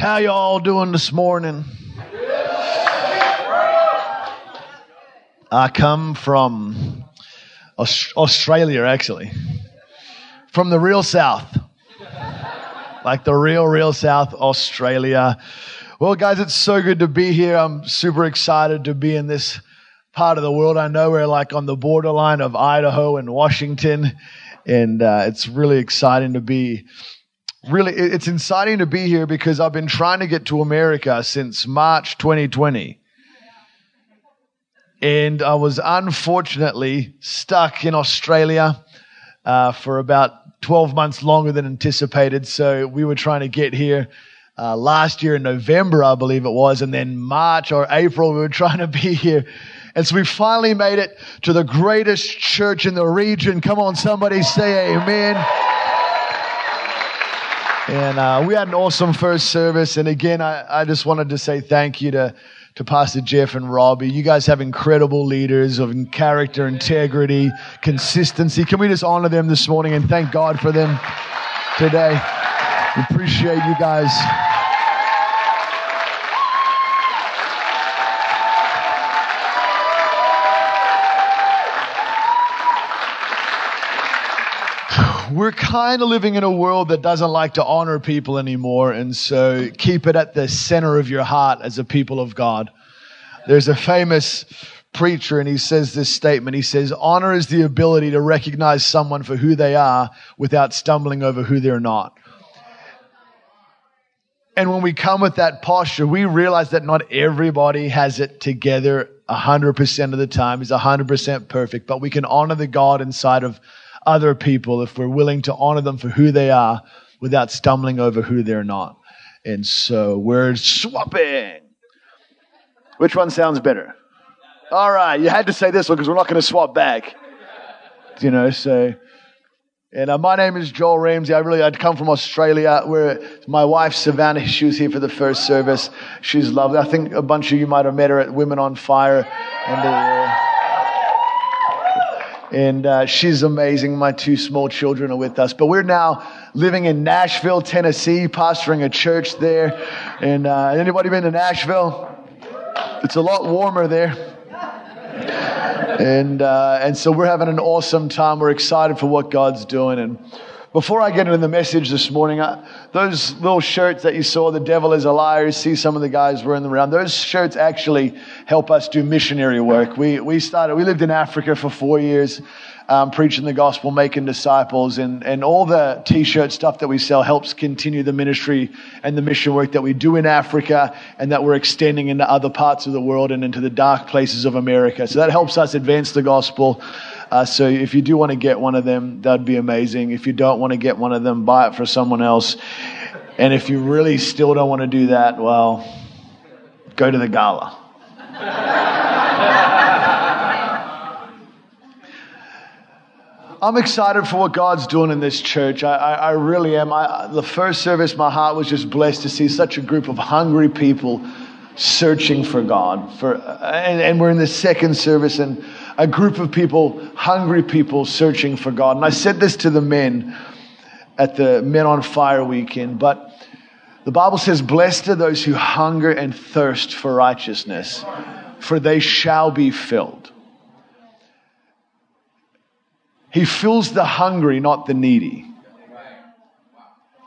How y'all doing this morning? I come from Australia, actually, from the real South, like the real, real South, Australia. Well, guys, it's so good to be here. I'm super excited to be in this part of the world. I know we're like on the borderline of Idaho and Washington, and uh, it's really exciting to be. Really, it's exciting to be here because I've been trying to get to America since March 2020 and I was unfortunately stuck in Australia uh, for about 12 months longer than anticipated. So we were trying to get here uh, last year in November, I believe it was, and then March or April, we were trying to be here. And so we finally made it to the greatest church in the region. Come on, somebody say amen. And uh, we had an awesome first service. And again, I, I just wanted to say thank you to, to Pastor Jeff and Robbie. You guys have incredible leaders of character, integrity, consistency. Can we just honor them this morning and thank God for them today? We appreciate you guys. We're kind of living in a world that doesn't like to honor people anymore. And so keep it at the center of your heart as a people of God. There's a famous preacher, and he says this statement. He says, Honor is the ability to recognize someone for who they are without stumbling over who they're not. And when we come with that posture, we realize that not everybody has it together 100% of the time, is 100% perfect, but we can honor the God inside of other people if we're willing to honor them for who they are without stumbling over who they're not. And so we're swapping. Which one sounds better? All right, you had to say this one because we're not going to swap back. You know, so. And uh, my name is Joel Ramsey. I really, I'd come from Australia where my wife Savannah, she was here for the first service. She's lovely. I think a bunch of you might have met her at Women on Fire. And, uh, and uh, she's amazing. My two small children are with us. But we're now living in Nashville, Tennessee, pastoring a church there. And uh, anybody been to Nashville? It's a lot warmer there. And, uh, and so we're having an awesome time. We're excited for what God's doing. And before I get into the message this morning, I, those little shirts that you saw, the devil is a liar, see some of the guys wearing them around. Those shirts actually help us do missionary work. We, we started, we lived in Africa for four years, um, preaching the gospel, making disciples, and, and all the t shirt stuff that we sell helps continue the ministry and the mission work that we do in Africa and that we're extending into other parts of the world and into the dark places of America. So that helps us advance the gospel. Uh, so if you do want to get one of them, that'd be amazing. If you don't want to get one of them, buy it for someone else. And if you really still don't want to do that, well, go to the gala. I'm excited for what God's doing in this church. I, I, I really am. I, the first service, my heart was just blessed to see such a group of hungry people searching for God. For, and, and we're in the second service, and a group of people, hungry people, searching for God. And I said this to the men at the Men on Fire weekend, but the Bible says, Blessed are those who hunger and thirst for righteousness, for they shall be filled. He fills the hungry, not the needy.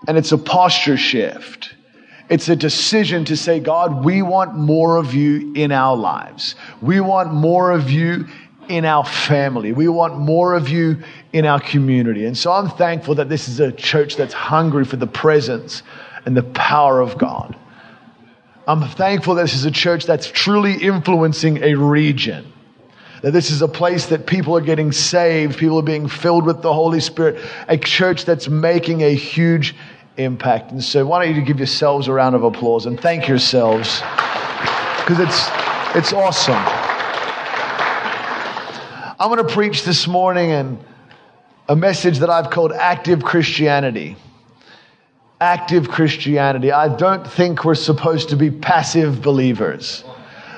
And it's a posture shift. It's a decision to say, God, we want more of you in our lives. We want more of you in our family. We want more of you in our community. And so I'm thankful that this is a church that's hungry for the presence and the power of God. I'm thankful that this is a church that's truly influencing a region. That this is a place that people are getting saved, people are being filled with the Holy Spirit, a church that's making a huge impact. And so, why don't you give yourselves a round of applause and thank yourselves because it's, it's awesome. I'm going to preach this morning and a message that I've called active Christianity. Active Christianity. I don't think we're supposed to be passive believers.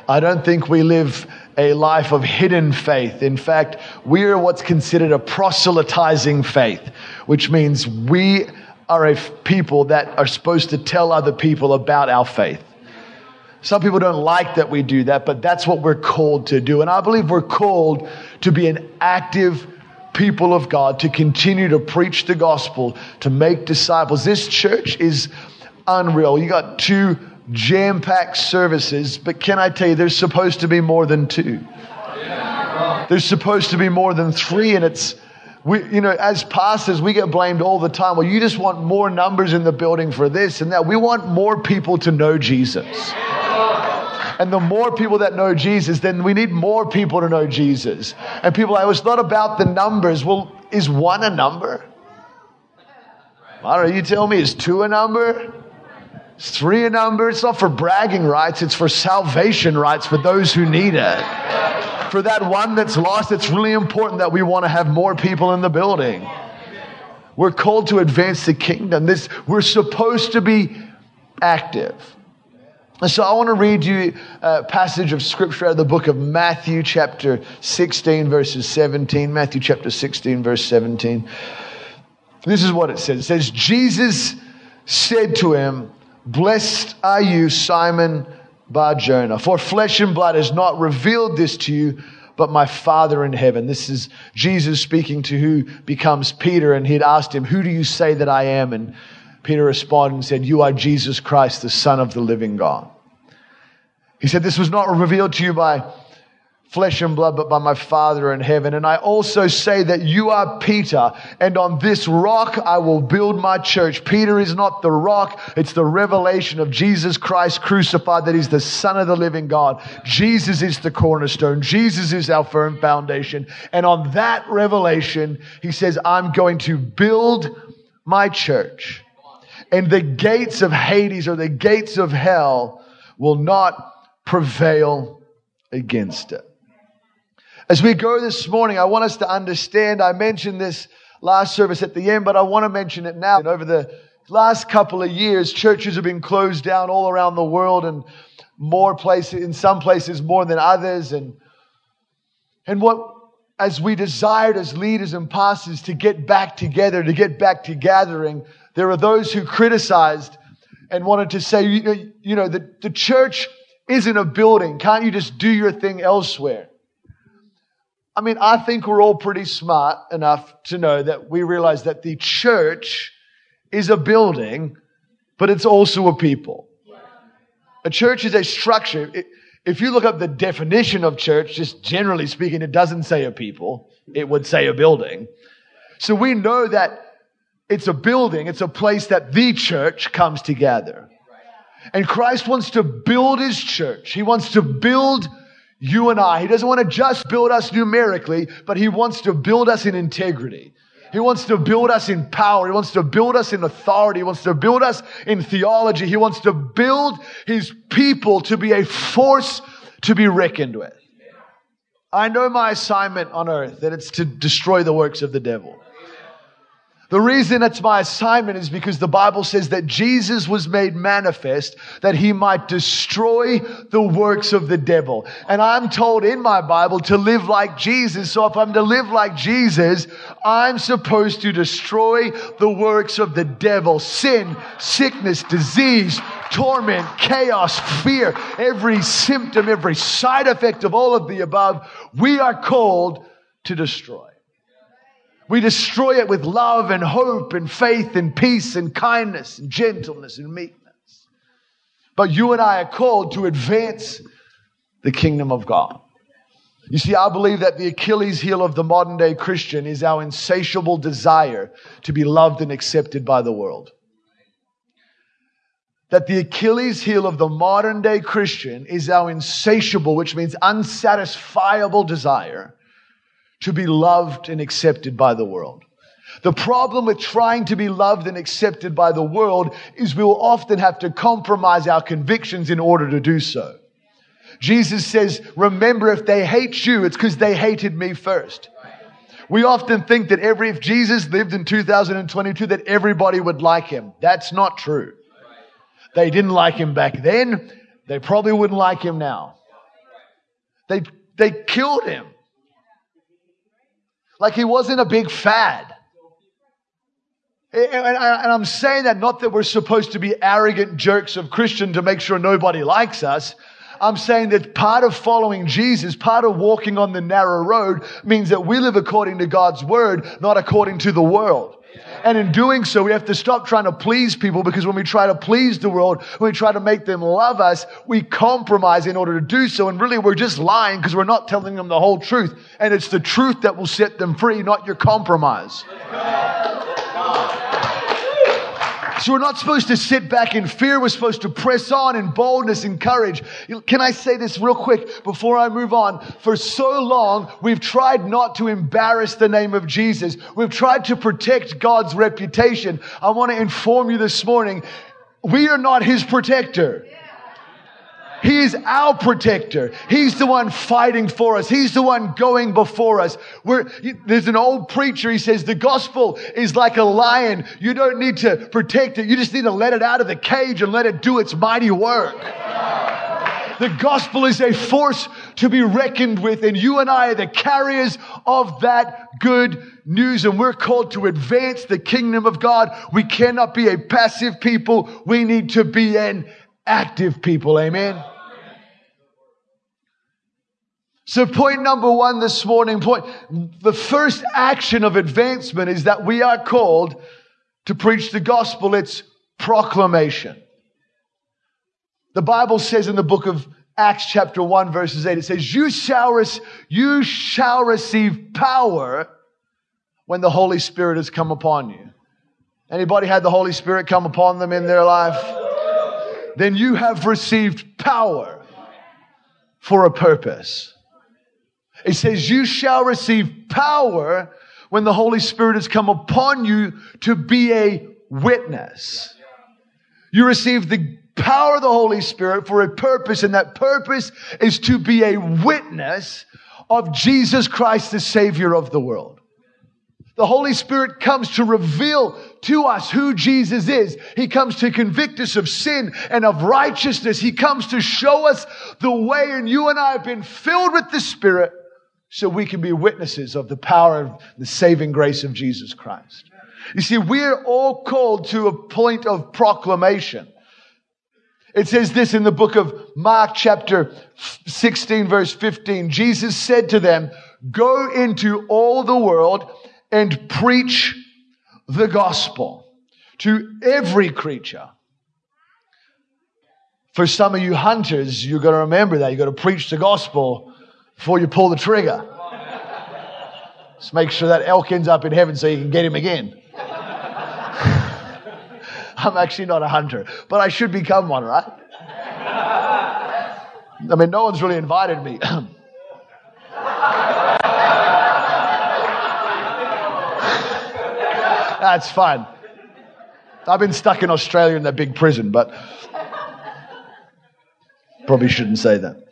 I don't think we live a life of hidden faith. In fact, we are what's considered a proselytizing faith, which means we are a people that are supposed to tell other people about our faith. Some people don't like that we do that, but that's what we're called to do. And I believe we're called to be an active people of God, to continue to preach the gospel, to make disciples. This church is unreal. You got two jam packed services, but can I tell you, there's supposed to be more than two. There's supposed to be more than three, and it's, we, you know, as pastors, we get blamed all the time. Well, you just want more numbers in the building for this and that. We want more people to know Jesus. And the more people that know Jesus, then we need more people to know Jesus. And people are like, it's not about the numbers. Well, is one a number? I don't know. You tell me, is two a number? Is three a number? It's not for bragging rights, it's for salvation rights for those who need it. For that one that's lost, it's really important that we want to have more people in the building. We're called to advance the kingdom. This, we're supposed to be active. And so I want to read you a passage of scripture out of the book of Matthew, chapter 16, verses 17. Matthew, chapter 16, verse 17. This is what it says. It says, Jesus said to him, Blessed are you, Simon Bar Jonah, for flesh and blood has not revealed this to you, but my Father in heaven. This is Jesus speaking to who becomes Peter, and he'd asked him, Who do you say that I am? And Peter responded and said, You are Jesus Christ, the Son of the living God. He said, This was not revealed to you by flesh and blood, but by my Father in heaven. And I also say that you are Peter, and on this rock I will build my church. Peter is not the rock, it's the revelation of Jesus Christ crucified, that he's the Son of the living God. Jesus is the cornerstone, Jesus is our firm foundation. And on that revelation, he says, I'm going to build my church and the gates of Hades or the gates of hell will not prevail against it. As we go this morning, I want us to understand, I mentioned this last service at the end, but I want to mention it now. And over the last couple of years, churches have been closed down all around the world and more places, in some places more than others. And, and what as we desired as leaders and pastors to get back together, to get back to gathering, there are those who criticized and wanted to say, you know, you know the, the church isn't a building. Can't you just do your thing elsewhere? I mean, I think we're all pretty smart enough to know that we realize that the church is a building, but it's also a people. A church is a structure. If you look up the definition of church, just generally speaking, it doesn't say a people, it would say a building. So we know that it's a building, it's a place that the church comes together. And Christ wants to build his church. He wants to build you and I. He doesn't want to just build us numerically, but he wants to build us in integrity. He wants to build us in power. He wants to build us in authority. He wants to build us in theology. He wants to build his people to be a force to be reckoned with. I know my assignment on earth, that it's to destroy the works of the devil. The reason it's my assignment is because the Bible says that Jesus was made manifest that he might destroy the works of the devil. And I'm told in my Bible to live like Jesus. So if I'm to live like Jesus, I'm supposed to destroy the works of the devil. Sin, sickness, disease, torment, chaos, fear, every symptom, every side effect of all of the above, we are called to destroy. We destroy it with love and hope and faith and peace and kindness and gentleness and meekness. But you and I are called to advance the kingdom of God. You see, I believe that the Achilles heel of the modern day Christian is our insatiable desire to be loved and accepted by the world. That the Achilles heel of the modern day Christian is our insatiable, which means unsatisfiable desire to be loved and accepted by the world. The problem with trying to be loved and accepted by the world is we'll often have to compromise our convictions in order to do so. Jesus says, remember if they hate you, it's because they hated me first. We often think that every, if Jesus lived in 2022, that everybody would like him. That's not true. They didn't like him back then. They probably wouldn't like him now. They, they killed him. Like he wasn't a big fad. And I'm saying that not that we're supposed to be arrogant jerks of Christian to make sure nobody likes us. I'm saying that part of following Jesus, part of walking on the narrow road means that we live according to God's word, not according to the world. And in doing so, we have to stop trying to please people because when we try to please the world, when we try to make them love us, we compromise in order to do so. And really, we're just lying because we're not telling them the whole truth. And it's the truth that will set them free, not your compromise. So we're not supposed to sit back in fear. We're supposed to press on in boldness and courage. Can I say this real quick before I move on? For so long, we've tried not to embarrass the name of Jesus. We've tried to protect God's reputation. I want to inform you this morning, we are not his protector. He is our protector. He's the one fighting for us. He's the one going before us. We're, there's an old preacher. He says the gospel is like a lion. You don't need to protect it. You just need to let it out of the cage and let it do its mighty work. The gospel is a force to be reckoned with, and you and I are the carriers of that good news, and we're called to advance the kingdom of God. We cannot be a passive people. We need to be an active people. Amen. So, point number one this morning, point, the first action of advancement is that we are called to preach the gospel. It's proclamation. The Bible says in the book of Acts, chapter 1, verses 8, it says, You shall, you shall receive power when the Holy Spirit has come upon you. Anybody had the Holy Spirit come upon them in their life? Then you have received power for a purpose. It says, You shall receive power when the Holy Spirit has come upon you to be a witness. You receive the power of the Holy Spirit for a purpose, and that purpose is to be a witness of Jesus Christ, the Savior of the world. The Holy Spirit comes to reveal to us who Jesus is. He comes to convict us of sin and of righteousness. He comes to show us the way, and you and I have been filled with the Spirit so we can be witnesses of the power of the saving grace of Jesus Christ. You see, we're all called to a point of proclamation. It says this in the book of Mark, chapter 16, verse 15. Jesus said to them, Go into all the world and preach the gospel to every creature. For some of you hunters, you've got to remember that. You've got to preach the gospel before you pull the trigger. Just make sure that elk ends up in heaven so you can get him again. I'm actually not a hunter, but I should become one, right? I mean, no one's really invited me. That's fine. I've been stuck in Australia in that big prison, but probably shouldn't say that.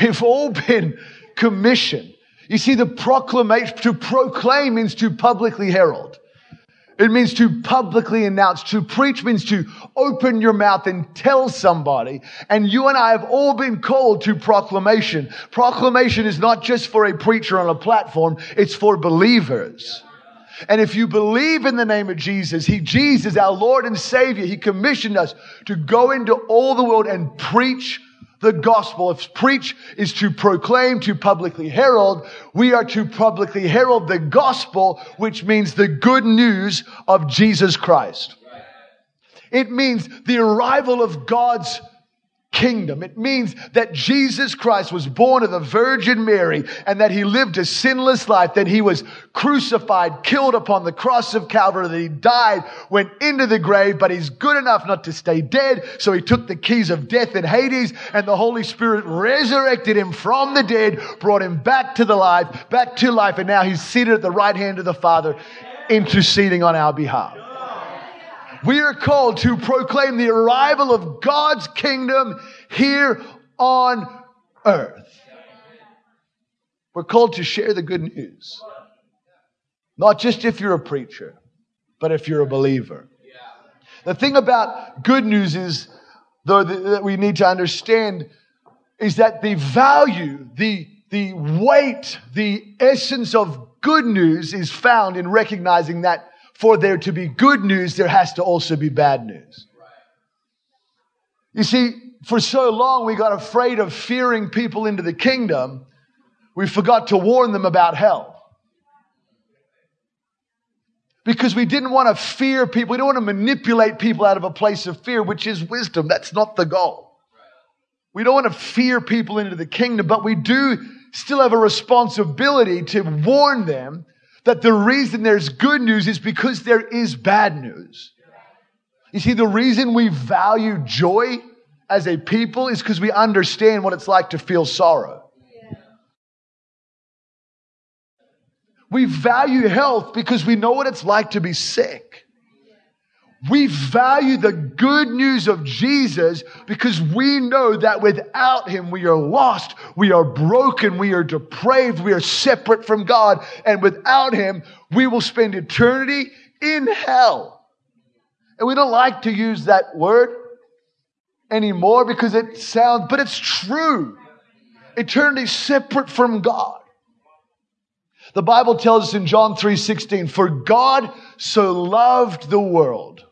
We've all been commissioned. You see, the proclamation, to proclaim means to publicly herald. It means to publicly announce. To preach means to open your mouth and tell somebody. And you and I have all been called to proclamation. Proclamation is not just for a preacher on a platform, it's for believers. And if you believe in the name of Jesus, He, Jesus, our Lord and Savior, He commissioned us to go into all the world and preach the gospel. If preach is to proclaim, to publicly herald, we are to publicly herald the gospel, which means the good news of Jesus Christ. It means the arrival of God's kingdom. It means that Jesus Christ was born of the Virgin Mary and that he lived a sinless life, that he was crucified, killed upon the cross of Calvary, that he died, went into the grave, but he's good enough not to stay dead. So he took the keys of death and Hades and the Holy Spirit resurrected him from the dead, brought him back to the life, back to life. And now he's seated at the right hand of the Father, interceding on our behalf. We are called to proclaim the arrival of God's kingdom here on earth. We're called to share the good news. Not just if you're a preacher, but if you're a believer. The thing about good news is, though, that we need to understand is that the value, the, the weight, the essence of good news is found in recognizing that for there to be good news, there has to also be bad news. You see, for so long we got afraid of fearing people into the kingdom, we forgot to warn them about hell. Because we didn't want to fear people, we don't want to manipulate people out of a place of fear, which is wisdom. That's not the goal. We don't want to fear people into the kingdom, but we do still have a responsibility to warn them that the reason there's good news is because there is bad news. You see, the reason we value joy as a people is because we understand what it's like to feel sorrow. We value health because we know what it's like to be sick. We value the good news of Jesus because we know that without Him we are lost, we are broken, we are depraved, we are separate from God, and without Him we will spend eternity in hell. And we don't like to use that word anymore because it sounds, but it's true. Eternity separate from God. The Bible tells us in John 3:16, "For God so loved the world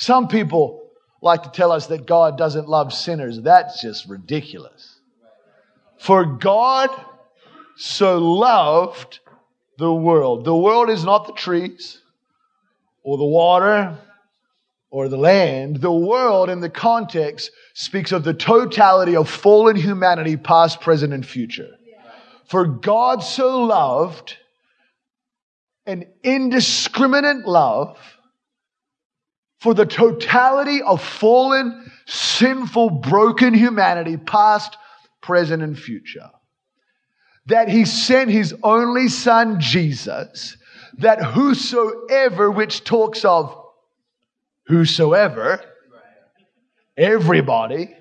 some people like to tell us that God doesn't love sinners. That's just ridiculous. For God so loved the world. The world is not the trees or the water or the land. The world, in the context, speaks of the totality of fallen humanity, past, present, and future. For God so loved an indiscriminate love for the totality of fallen, sinful, broken humanity, past, present, and future. That he sent his only son, Jesus, that whosoever, which talks of whosoever, everybody,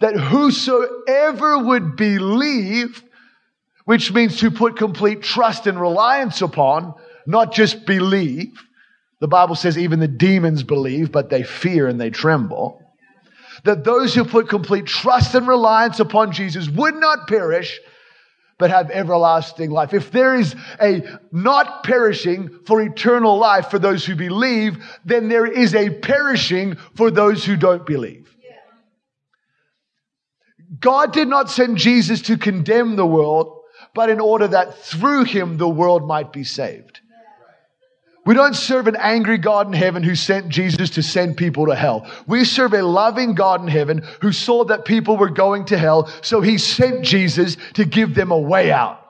that whosoever would believe, which means to put complete trust and reliance upon, not just believe, the Bible says even the demons believe, but they fear and they tremble. That those who put complete trust and reliance upon Jesus would not perish, but have everlasting life. If there is a not perishing for eternal life for those who believe, then there is a perishing for those who don't believe. God did not send Jesus to condemn the world, but in order that through him the world might be saved. We don't serve an angry God in heaven who sent Jesus to send people to hell. We serve a loving God in heaven who saw that people were going to hell, so he sent Jesus to give them a way out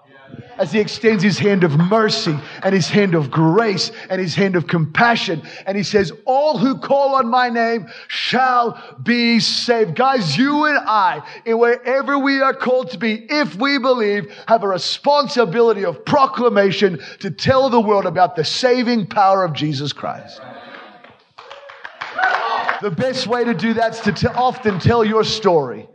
as he extends his hand of mercy and his hand of grace and his hand of compassion. And he says, All who call on my name shall be saved. Guys, you and I, in wherever we are called to be, if we believe, have a responsibility of proclamation to tell the world about the saving power of Jesus Christ. The best way to do that is to t- often tell your story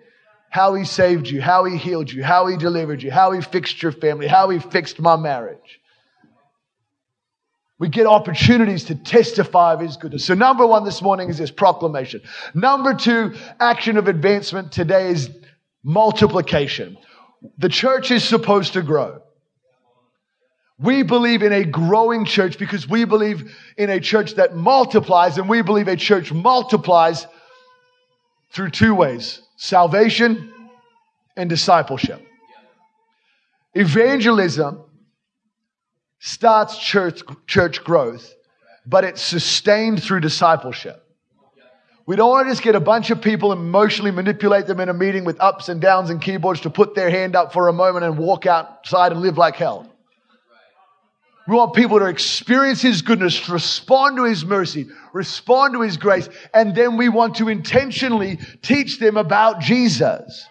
how he saved you, how he healed you, how he delivered you, how he fixed your family, how he fixed my marriage. We get opportunities to testify of his goodness. So, number one this morning is this proclamation. Number two, action of advancement today is multiplication. The church is supposed to grow. We believe in a growing church because we believe in a church that multiplies, and we believe a church multiplies through two ways salvation and discipleship. Evangelism starts church, church growth, but it's sustained through discipleship. We don't want to just get a bunch of people and emotionally manipulate them in a meeting with ups and downs and keyboards to put their hand up for a moment and walk outside and live like hell. We want people to experience His goodness, to respond to His mercy, respond to His grace, and then we want to intentionally teach them about Jesus.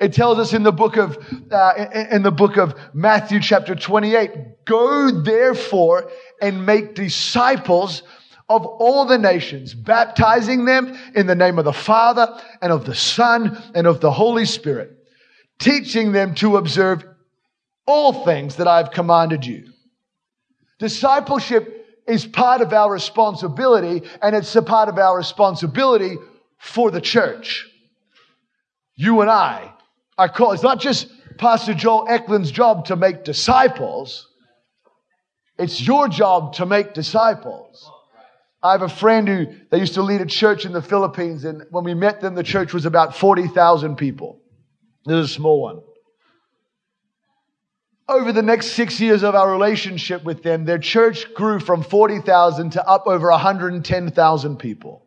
It tells us in the book of uh, in the book of Matthew chapter 28, go therefore and make disciples of all the nations, baptizing them in the name of the Father and of the Son and of the Holy Spirit, teaching them to observe all things that I've commanded you. Discipleship is part of our responsibility, and it's a part of our responsibility for the church. You and I are called. It's not just Pastor Joel Eklund's job to make disciples. It's your job to make disciples. I have a friend who they used to lead a church in the Philippines, and when we met them, the church was about 40,000 people. This is a small one. Over the next six years of our relationship with them, their church grew from 40,000 to up over 110,000 people.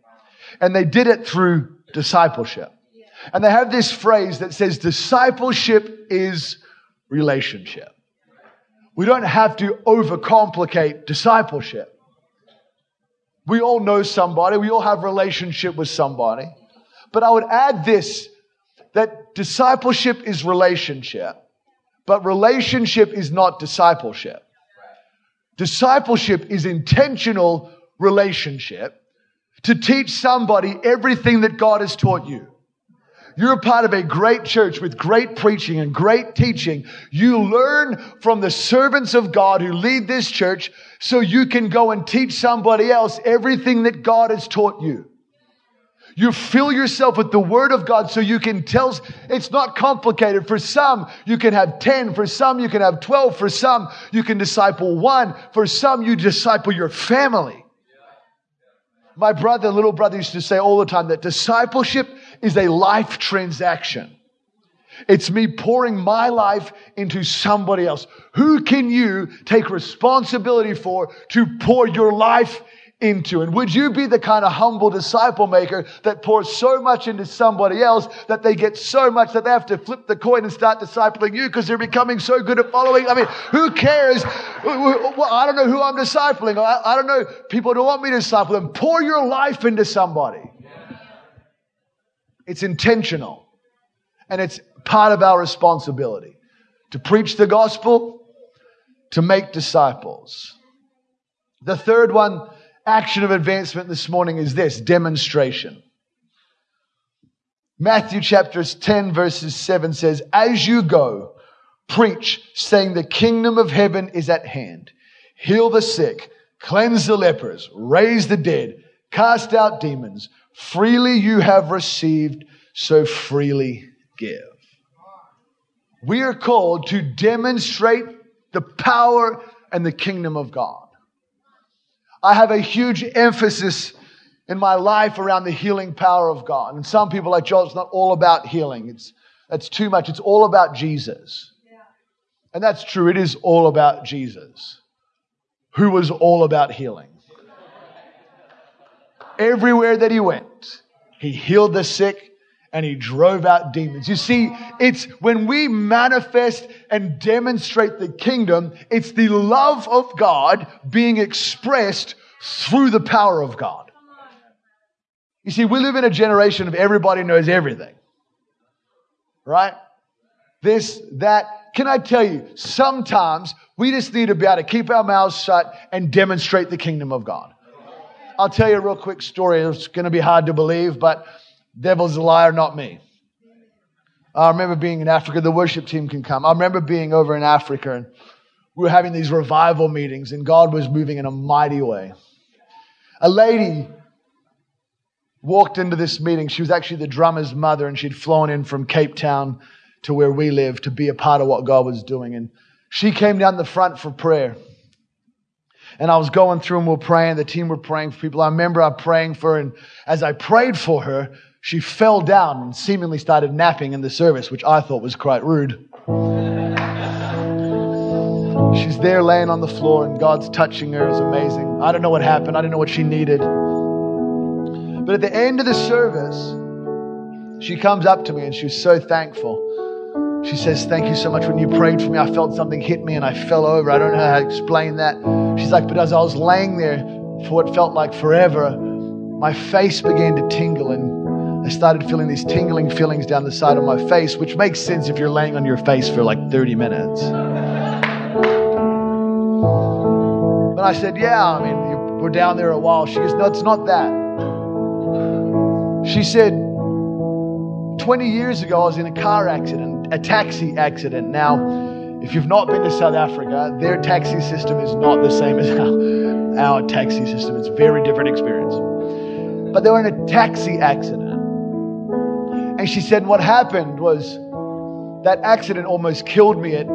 And they did it through discipleship. And they have this phrase that says discipleship is relationship. We don't have to overcomplicate discipleship. We all know somebody, we all have relationship with somebody. But I would add this that discipleship is relationship, but relationship is not discipleship. Discipleship is intentional relationship to teach somebody everything that God has taught you. You're a part of a great church with great preaching and great teaching. You learn from the servants of God who lead this church so you can go and teach somebody else everything that God has taught you. You fill yourself with the Word of God so you can tell. It's not complicated. For some, you can have 10. For some, you can have 12. For some, you can disciple one. For some, you disciple your family. My brother, little brother, used to say all the time that discipleship is a life transaction. It's me pouring my life into somebody else. Who can you take responsibility for to pour your life into? And would you be the kind of humble disciple maker that pours so much into somebody else that they get so much that they have to flip the coin and start discipling you because they're becoming so good at following? I mean, who cares? Well, I don't know who I'm discipling. I, don't know. People don't want me to disciple them. Pour your life into somebody. It's intentional. And it's part of our responsibility to preach the gospel, to make disciples. The third one, action of advancement this morning is this demonstration. Matthew chapter 10 verses 7 says, As you go, preach, saying the kingdom of heaven is at hand. Heal the sick, cleanse the lepers, raise the dead, cast out demons. Freely you have received, so freely give. We are called to demonstrate the power and the kingdom of God. I have a huge emphasis in my life around the healing power of God. And some people like Joel, it's not all about healing. It's that's too much. It's all about Jesus. And that's true. It is all about Jesus, who was all about healing. Everywhere that he went, he healed the sick, and he drove out demons. You see, it's when we manifest and demonstrate the kingdom, it's the love of God being expressed through the power of God. You see, we live in a generation of everybody knows everything. Right? This, that. Can I tell you, sometimes we just need to be able to keep our mouths shut and demonstrate the kingdom of God. I'll tell you a real quick story. It's going to be hard to believe, but Devil's a liar, not me. I remember being in Africa. The worship team can come. I remember being over in Africa and we were having these revival meetings and God was moving in a mighty way. A lady walked into this meeting. She was actually the drummer's mother and she'd flown in from Cape Town to where we live to be a part of what God was doing. And she came down the front for prayer. And I was going through and we're praying. The team were praying for people. I remember I praying for her. And as I prayed for her, she fell down and seemingly started napping in the service, which I thought was quite rude. She's there laying on the floor and God's touching her is amazing. I don't know what happened. I don't know what she needed. But at the end of the service, she comes up to me and she's so thankful. She says, Thank you so much. When you prayed for me, I felt something hit me and I fell over. I don't know how to explain that. She's like, But as I was laying there for what felt like forever, my face began to tingle and I started feeling these tingling feelings down the side of my face, which makes sense if you're laying on your face for like 30 minutes. But I said, Yeah, I mean, we're down there a while. She goes, No, it's not that. She said, 20 years ago, I was in a car accident, a taxi accident. Now, if you've not been to South Africa, their taxi system is not the same as our, our taxi system. It's a very different experience. But they were in a taxi accident. And she said, What happened was that accident almost killed me. It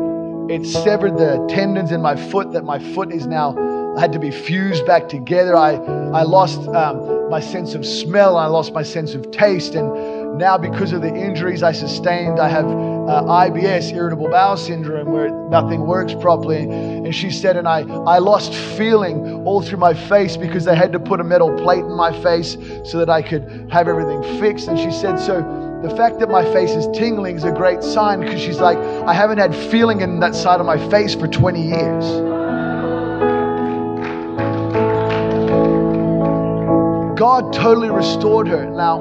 it severed the tendons in my foot that my foot is now had to be fused back together. I, I lost um, my sense of smell. I lost my sense of taste. And now, because of the injuries I sustained, I have uh, IBS, irritable bowel syndrome, where nothing works properly. And she said, and I, I lost feeling all through my face because they had to put a metal plate in my face so that I could have everything fixed. And she said, so the fact that my face is tingling is a great sign because she's like, I haven't had feeling in that side of my face for 20 years. God totally restored her. Now,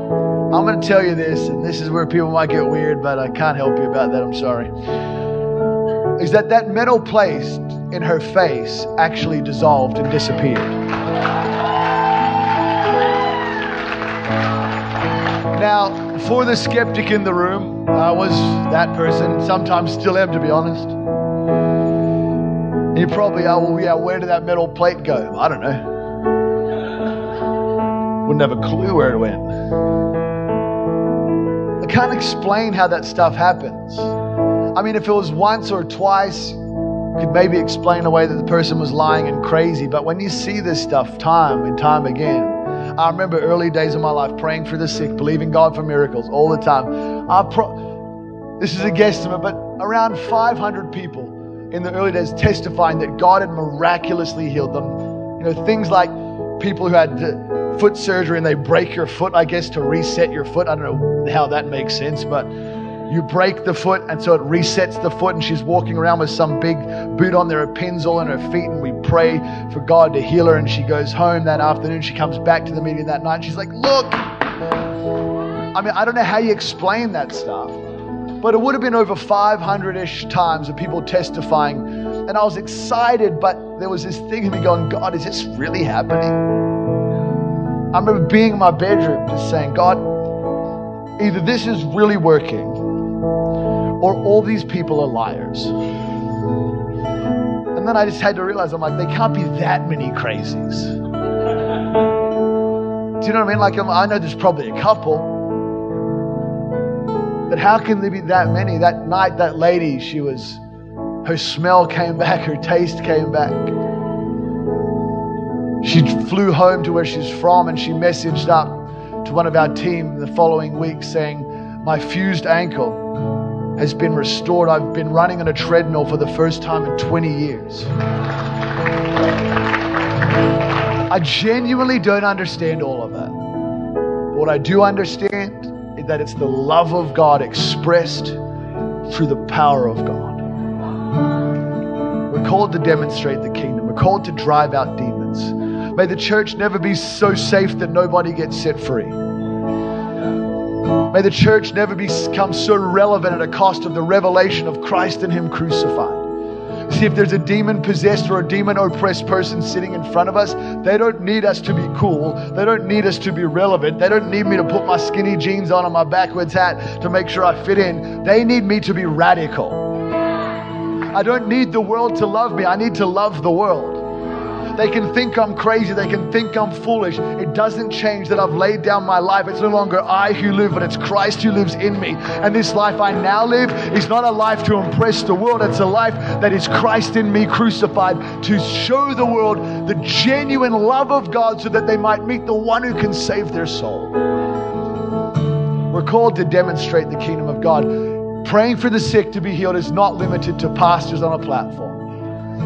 I'm going to tell you this, and this is where people might get weird, but I can't help you about that. I'm sorry. Is that that metal placed in her face actually dissolved and disappeared? Now, for the skeptic in the room, I was that person, sometimes still am, to be honest. You probably are, well, yeah, where did that metal plate go? I don't know. Wouldn't have a clue where it went. I can't explain how that stuff happens. I mean, if it was once or twice, you could maybe explain away that the person was lying and crazy. But when you see this stuff time and time again, I remember early days of my life praying for the sick, believing God for miracles all the time. I pro- this is a guesstimate, but around 500 people in the early days testifying that God had miraculously healed them. You know, things like people who had uh, foot surgery and they break your foot, I guess, to reset your foot. I don't know how that makes sense, but you break the foot and so it resets the foot and she's walking around with some big boot on there are pins all in her feet and we pray for god to heal her and she goes home that afternoon. She comes back to the meeting that night and she's like look! I mean i don't know how you explain that stuff but it would have been over 500-ish times of people testifying and i was excited but there was this thing in me going god is this really happening? I remember being in my bedroom just saying, God, either this is really working or all these people are liars. And then I just had to realize, I'm like, they can't be that many crazies. Do you know what I mean? Like, I know there's probably a couple. But how can there be that many? That night, that lady, she was, her smell came back, her taste came back. She flew home to where she's from and she messaged up to one of our team the following week saying, My fused ankle has been restored. I've been running on a treadmill for the first time in 20 years. I genuinely don't understand all of that. But what I do understand is that it's the love of God expressed through the power of God. We're called to demonstrate the kingdom, we're called to drive out demons. May the church never be so safe that nobody gets set free. May the church never become so relevant at a cost of the revelation of Christ and Him crucified. See, if there's a demon possessed or a demon oppressed person sitting in front of us, they don't need us to be cool. They don't need us to be relevant. They don't need me to put my skinny jeans on and my backwards hat to make sure I fit in. They need me to be radical. I don't need the world to love me, I need to love the world. They can think I'm crazy. They can think I'm foolish. It doesn't change that I've laid down my life. It's no longer I who live, but it's Christ who lives in me. And this life I now live is not a life to impress the world. It's a life that is Christ in me crucified to show the world the genuine love of God so that they might meet the one who can save their soul. We're called to demonstrate the kingdom of God. Praying for the sick to be healed is not limited to pastors on a platform.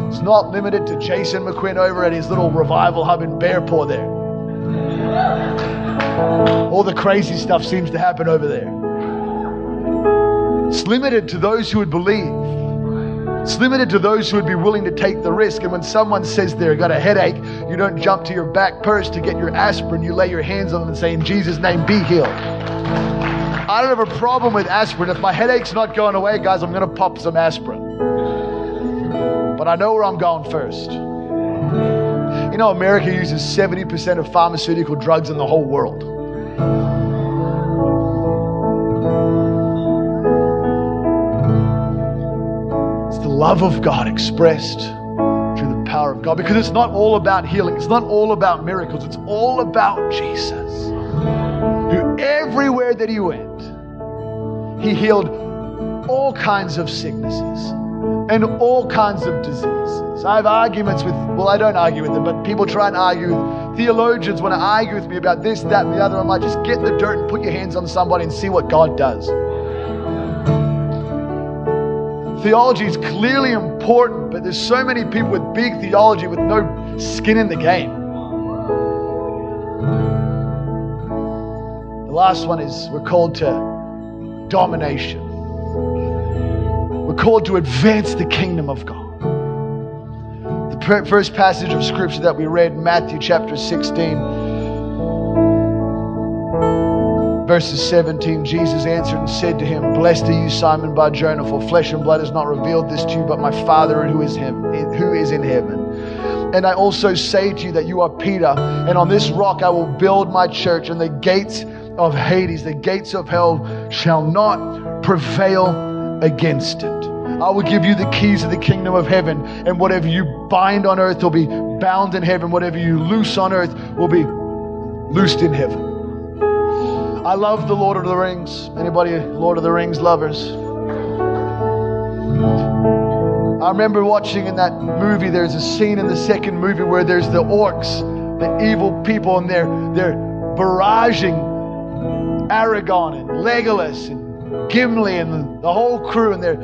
It's not limited to Jason McQuinn over at his little revival hub in Bearpaw there. All the crazy stuff seems to happen over there. It's limited to those who would believe. It's limited to those who would be willing to take the risk. And when someone says they've got a headache, you don't jump to your back purse to get your aspirin. You lay your hands on them and say, In Jesus' name, be healed. I don't have a problem with aspirin. If my headache's not going away, guys, I'm going to pop some aspirin but I know where I'm going first. You know, America uses 70% of pharmaceutical drugs in the whole world. It's the love of God expressed through the power of God because it's not all about healing, it's not all about miracles, it's all about Jesus. Who everywhere that he went, he healed all kinds of sicknesses and all kinds of diseases. I have arguments with, well, I don't argue with them, but people try and argue with theologians want to argue with me about this, that, and the other. I'm like, just get in the dirt and put your hands on somebody and see what God does. Theology is clearly important, but there's so many people with big theology with no skin in the game. The last one is we're called to domination. We're called to advance the kingdom of God. The first passage of scripture that we read, Matthew chapter 16 Verses 17 Jesus answered and said to him, Blessed are you, Simon Bar Jonah, for flesh and blood has not revealed this to you, but my Father who is, him, who is in heaven. And I also say to you that you are Peter, and on this rock I will build my church, and the gates of Hades, the gates of hell, shall not prevail against it. I will give you the keys of the kingdom of heaven, and whatever you bind on earth will be bound in heaven, whatever you loose on earth will be loosed in heaven. I love the Lord of the Rings. Anybody Lord of the Rings lovers? I remember watching in that movie, there's a scene in the second movie where there's the orcs, the evil people, and they're they're barraging Aragorn and Legolas and Gimli and the whole crew, and they're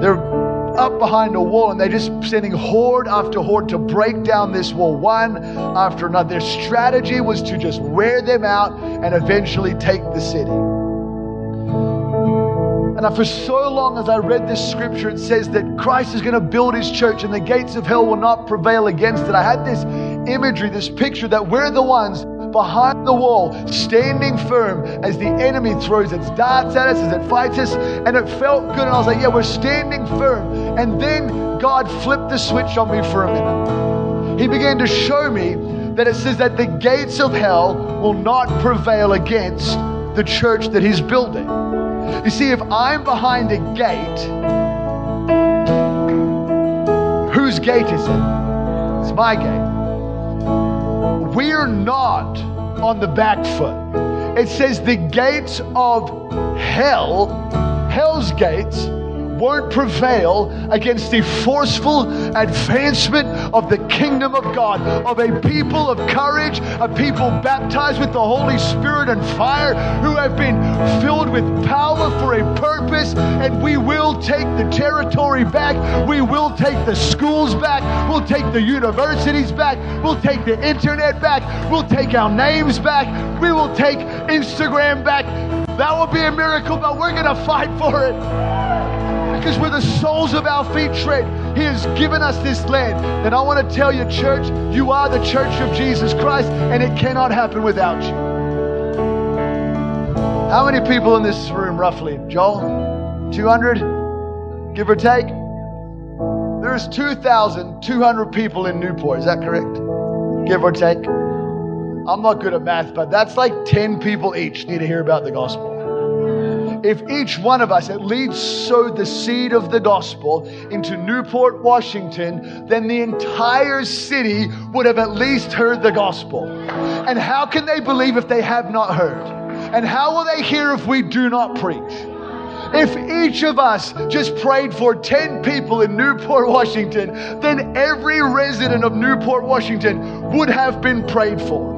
they're up behind a wall and they're just sending horde after horde to break down this wall, one after another. Their strategy was to just wear them out and eventually take the city. And for so long as I read this scripture, it says that Christ is going to build his church and the gates of hell will not prevail against it. I had this imagery, this picture that we're the ones behind the wall, standing firm as the enemy throws its darts at us, as it fights us. And it felt good. And I was like, yeah, we're standing firm. And then God flipped the switch on me for a minute. He began to show me that it says that the gates of hell will not prevail against the church that He's building. You see, if I'm behind a gate, whose gate is it? It's my gate we're not on the back foot. It says the gates of hell, hell's gates, won't prevail against the forceful advancement of the kingdom of God, of a people of courage, a people baptized with the Holy Spirit and fire, who have been filled with power for a purpose. And we will take the territory back. We will take the schools back. We'll take the universities back. We'll take the internet back. We'll take our names back. We will take Instagram back. That will be a miracle, but we're going to fight for it because where the soles of our feet tread, He has given us this land. And I want to tell you, church, you are the church of Jesus Christ, and it cannot happen without you. How many people in this room, roughly? Joel? 200? Give or take? There's 2,200 people in Newport. Is that correct? Give or take? I'm not good at math, but that's like 10 people each need to hear about the gospel if each one of us at least sowed the seed of the gospel into Newport, Washington, then the entire city would have at least heard the gospel. And how can they believe if they have not heard? And how will they hear if we do not preach? If each of us just prayed for 10 people in Newport, Washington, then every resident of Newport, Washington would have been prayed for.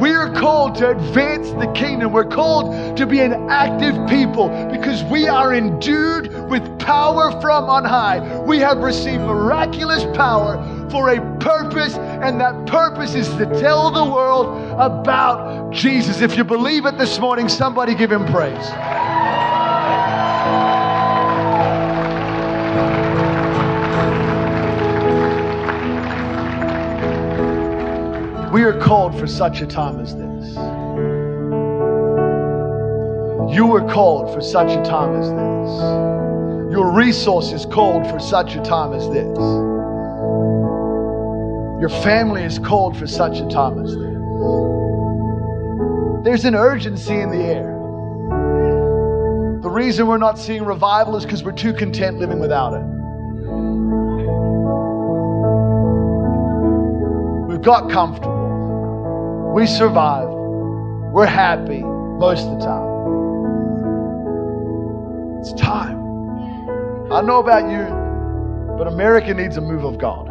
We're called to advance the kingdom. We're called to be an active people because we are endued with power from on high. We have received miraculous power for a purpose, and that purpose is to tell the world about Jesus. If you believe it this morning, somebody give him praise. We are called for such a time as this. You were called for such a time as this. Your resources called for such a time as this. Your family is called for such a time as this. There's an urgency in the air. The reason we're not seeing revival is because we're too content living without it. We've got comfortable. We survive. We're happy most of the time. It's time. I know about you, but America needs a move of God.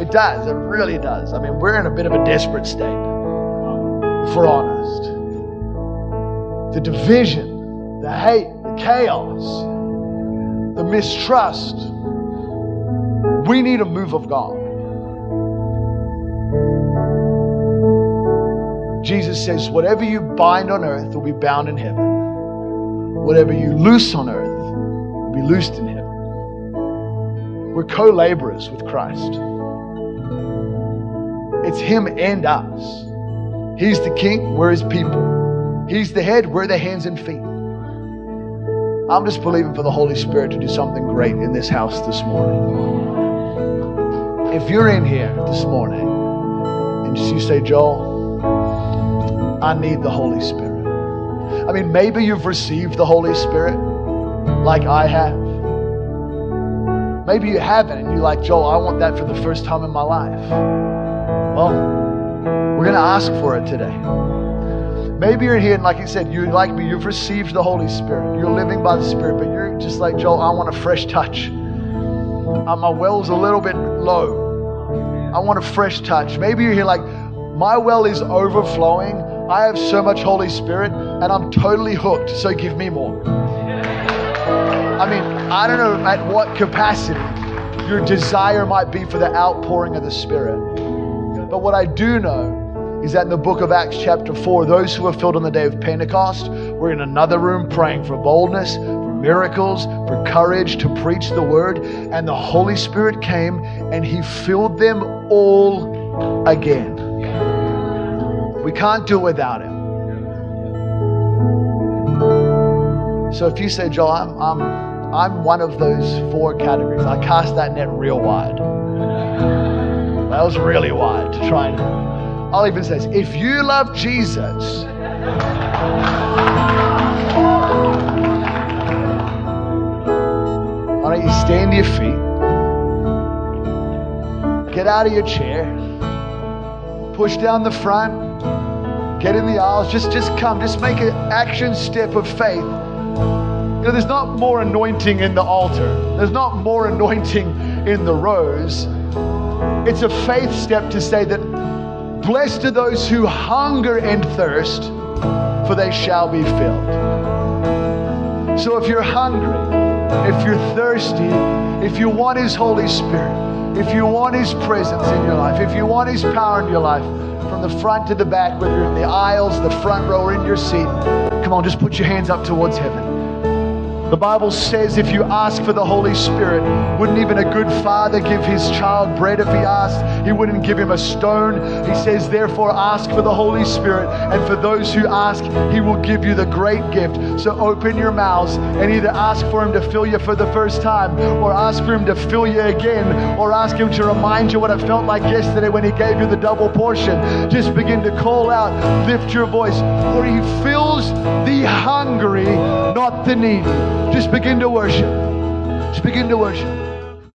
It does. It really does. I mean, we're in a bit of a desperate state, if we're honest. The division, the hate, the chaos, the mistrust. We need a move of God. Jesus says, Whatever you bind on earth will be bound in heaven. Whatever you loose on earth will be loosed in heaven. We're co laborers with Christ. It's Him and us. He's the King, we're His people. He's the head, we're the hands and feet. I'm just believing for the Holy Spirit to do something great in this house this morning. If you're in here this morning and you say, Joel, I need the Holy Spirit. I mean, maybe you've received the Holy Spirit like I have. Maybe you haven't, and you're like, Joel, I want that for the first time in my life. Well, we're going to ask for it today. Maybe you're here and, like you said, you like me, you've received the Holy Spirit. You're living by the Spirit, but you're just like, Joel, I want a fresh touch. Uh, my well's a little bit low. I want a fresh touch. Maybe you're here like, my well is overflowing. I have so much Holy Spirit and I'm totally hooked, so give me more. I mean, I don't know at what capacity your desire might be for the outpouring of the Spirit. But what I do know is that in the book of Acts, chapter 4, those who were filled on the day of Pentecost were in another room praying for boldness, for miracles, for courage to preach the word. And the Holy Spirit came and He filled them all again. We can't do it without Him. So if you say, Joel, I'm, I'm, I'm one of those four categories, I cast that net real wide. That was really wide to try and. I'll even say if you love Jesus, why don't you stand to your feet? Get out of your chair. Push down the front. Get in the aisles. Just, just come. Just make an action step of faith. You know, there's not more anointing in the altar. There's not more anointing in the rows. It's a faith step to say that blessed are those who hunger and thirst, for they shall be filled. So if you're hungry, if you're thirsty, if you want His Holy Spirit, if you want His presence in your life, if you want His power in your life, from the front to the back, whether you're in the aisles, the front row, or in your seat, come on, just put your hands up towards heaven. The Bible says if you ask for the Holy Spirit, wouldn't even a good father give his child bread if he asked? He wouldn't give him a stone. He says, therefore, ask for the Holy Spirit. And for those who ask, he will give you the great gift. So open your mouths and either ask for him to fill you for the first time, or ask for him to fill you again, or ask him to remind you what it felt like yesterday when he gave you the double portion. Just begin to call out, lift your voice, for he fills the hungry, not the needy. Just begin to worship. Just begin to worship.